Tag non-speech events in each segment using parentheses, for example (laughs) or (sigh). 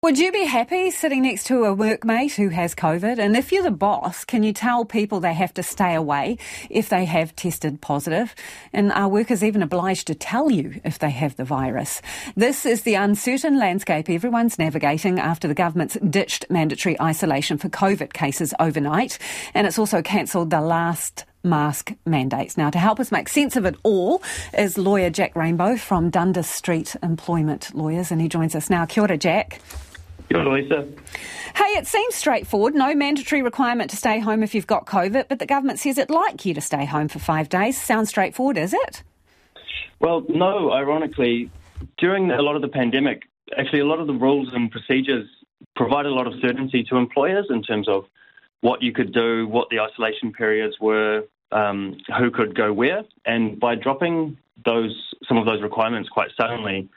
Would you be happy sitting next to a workmate who has COVID? And if you're the boss, can you tell people they have to stay away if they have tested positive? And are workers even obliged to tell you if they have the virus? This is the uncertain landscape everyone's navigating after the government's ditched mandatory isolation for COVID cases overnight. And it's also cancelled the last mask mandates. Now, to help us make sense of it all is lawyer Jack Rainbow from Dundas Street Employment Lawyers, and he joins us now. Kia ora, Jack. Kia ora, Lisa. Hey, it seems straightforward. No mandatory requirement to stay home if you've got COVID, but the government says it'd like you to stay home for five days. Sounds straightforward, is it? Well, no, ironically, during a lot of the pandemic, actually, a lot of the rules and procedures provide a lot of certainty to employers in terms of what you could do, what the isolation periods were, um, who could go where, and by dropping those some of those requirements quite suddenly,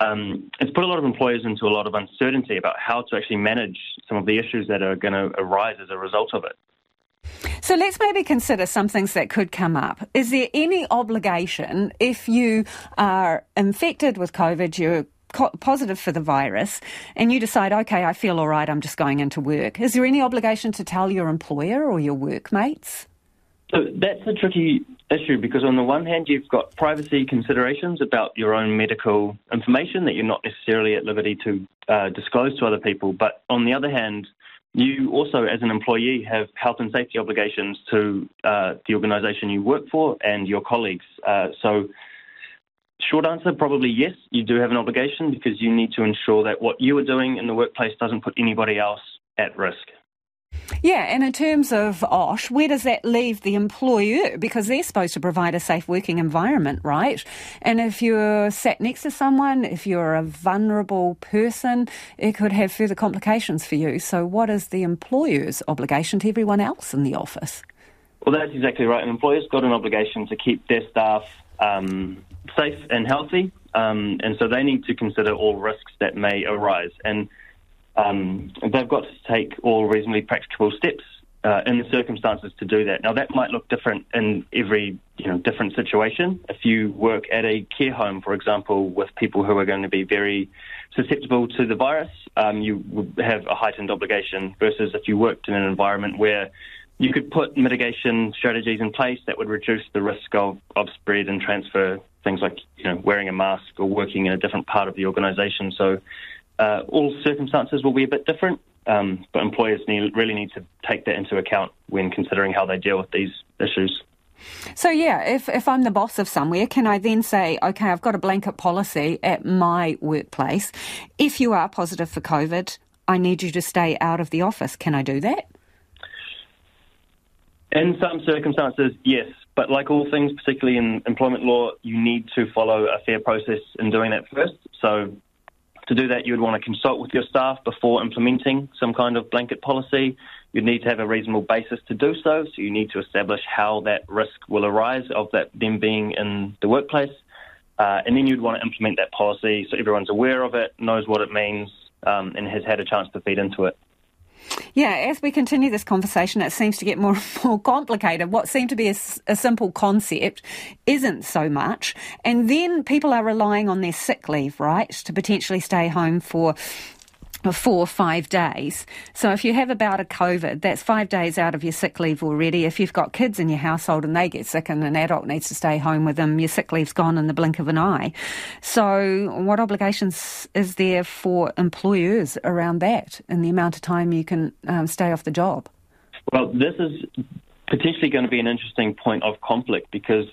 um, it's put a lot of employers into a lot of uncertainty about how to actually manage some of the issues that are going to arise as a result of it. So let's maybe consider some things that could come up. Is there any obligation if you are infected with COVID, you're positive for the virus, and you decide, okay, I feel all right, I'm just going into work? Is there any obligation to tell your employer or your workmates? So that's a tricky issue because, on the one hand, you've got privacy considerations about your own medical information that you're not necessarily at liberty to uh, disclose to other people. But on the other hand, you also, as an employee, have health and safety obligations to uh, the organisation you work for and your colleagues. Uh, so, short answer, probably yes, you do have an obligation because you need to ensure that what you are doing in the workplace doesn't put anybody else at risk. Yeah, and in terms of OSH, where does that leave the employer? Because they're supposed to provide a safe working environment, right? And if you're sat next to someone, if you're a vulnerable person, it could have further complications for you. So, what is the employer's obligation to everyone else in the office? Well, that's exactly right. An employer's got an obligation to keep their staff um, safe and healthy, um, and so they need to consider all risks that may arise. And um, they've got to take all reasonably practicable steps uh, in the circumstances to do that. Now, that might look different in every you know different situation. If you work at a care home, for example, with people who are going to be very susceptible to the virus, um, you would have a heightened obligation versus if you worked in an environment where you could put mitigation strategies in place that would reduce the risk of, of spread and transfer, things like you know wearing a mask or working in a different part of the organisation. So uh, all circumstances will be a bit different, um, but employers need, really need to take that into account when considering how they deal with these issues. So, yeah, if, if I'm the boss of somewhere, can I then say, okay, I've got a blanket policy at my workplace. If you are positive for COVID, I need you to stay out of the office. Can I do that? In some circumstances, yes. But like all things, particularly in employment law, you need to follow a fair process in doing that first. So to do that, you would want to consult with your staff before implementing some kind of blanket policy. You'd need to have a reasonable basis to do so. So you need to establish how that risk will arise of that them being in the workplace. Uh, and then you'd want to implement that policy so everyone's aware of it, knows what it means, um, and has had a chance to feed into it. Yeah, as we continue this conversation, it seems to get more and more (laughs) complicated. What seemed to be a, a, simple concept isn't so much. And then people are relying on their sick leave, right, to potentially stay home for four or five days. So if you have about a COVID, that's five days out of your sick leave already. If you've got kids in your household and they get sick and an adult needs to stay home with them, your sick leave's gone in the blink of an eye. So what obligations is there for employers around that and the amount of time you can um, stay off the job? Well, this is potentially going to be an interesting point of conflict because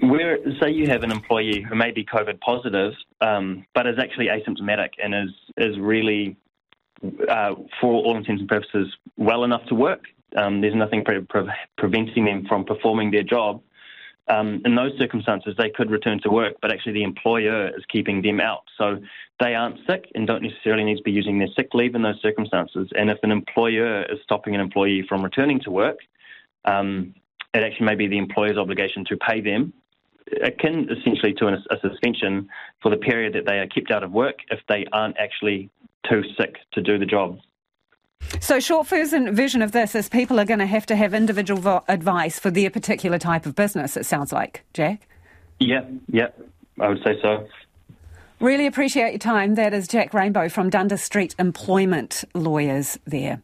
where say you have an employee who may be COVID positive, um, but is actually asymptomatic and is is really, uh, for all intents and purposes, well enough to work. Um, there's nothing pre- pre- preventing them from performing their job. Um, in those circumstances, they could return to work, but actually the employer is keeping them out. So they aren't sick and don't necessarily need to be using their sick leave in those circumstances. And if an employer is stopping an employee from returning to work, um, it actually may be the employer's obligation to pay them akin essentially to a, a suspension for the period that they are kept out of work if they aren't actually too sick to do the job. So, short version of this is people are going to have to have individual vo- advice for their particular type of business, it sounds like, Jack. Yeah, yeah, I would say so. Really appreciate your time. That is Jack Rainbow from Dundas Street Employment Lawyers there.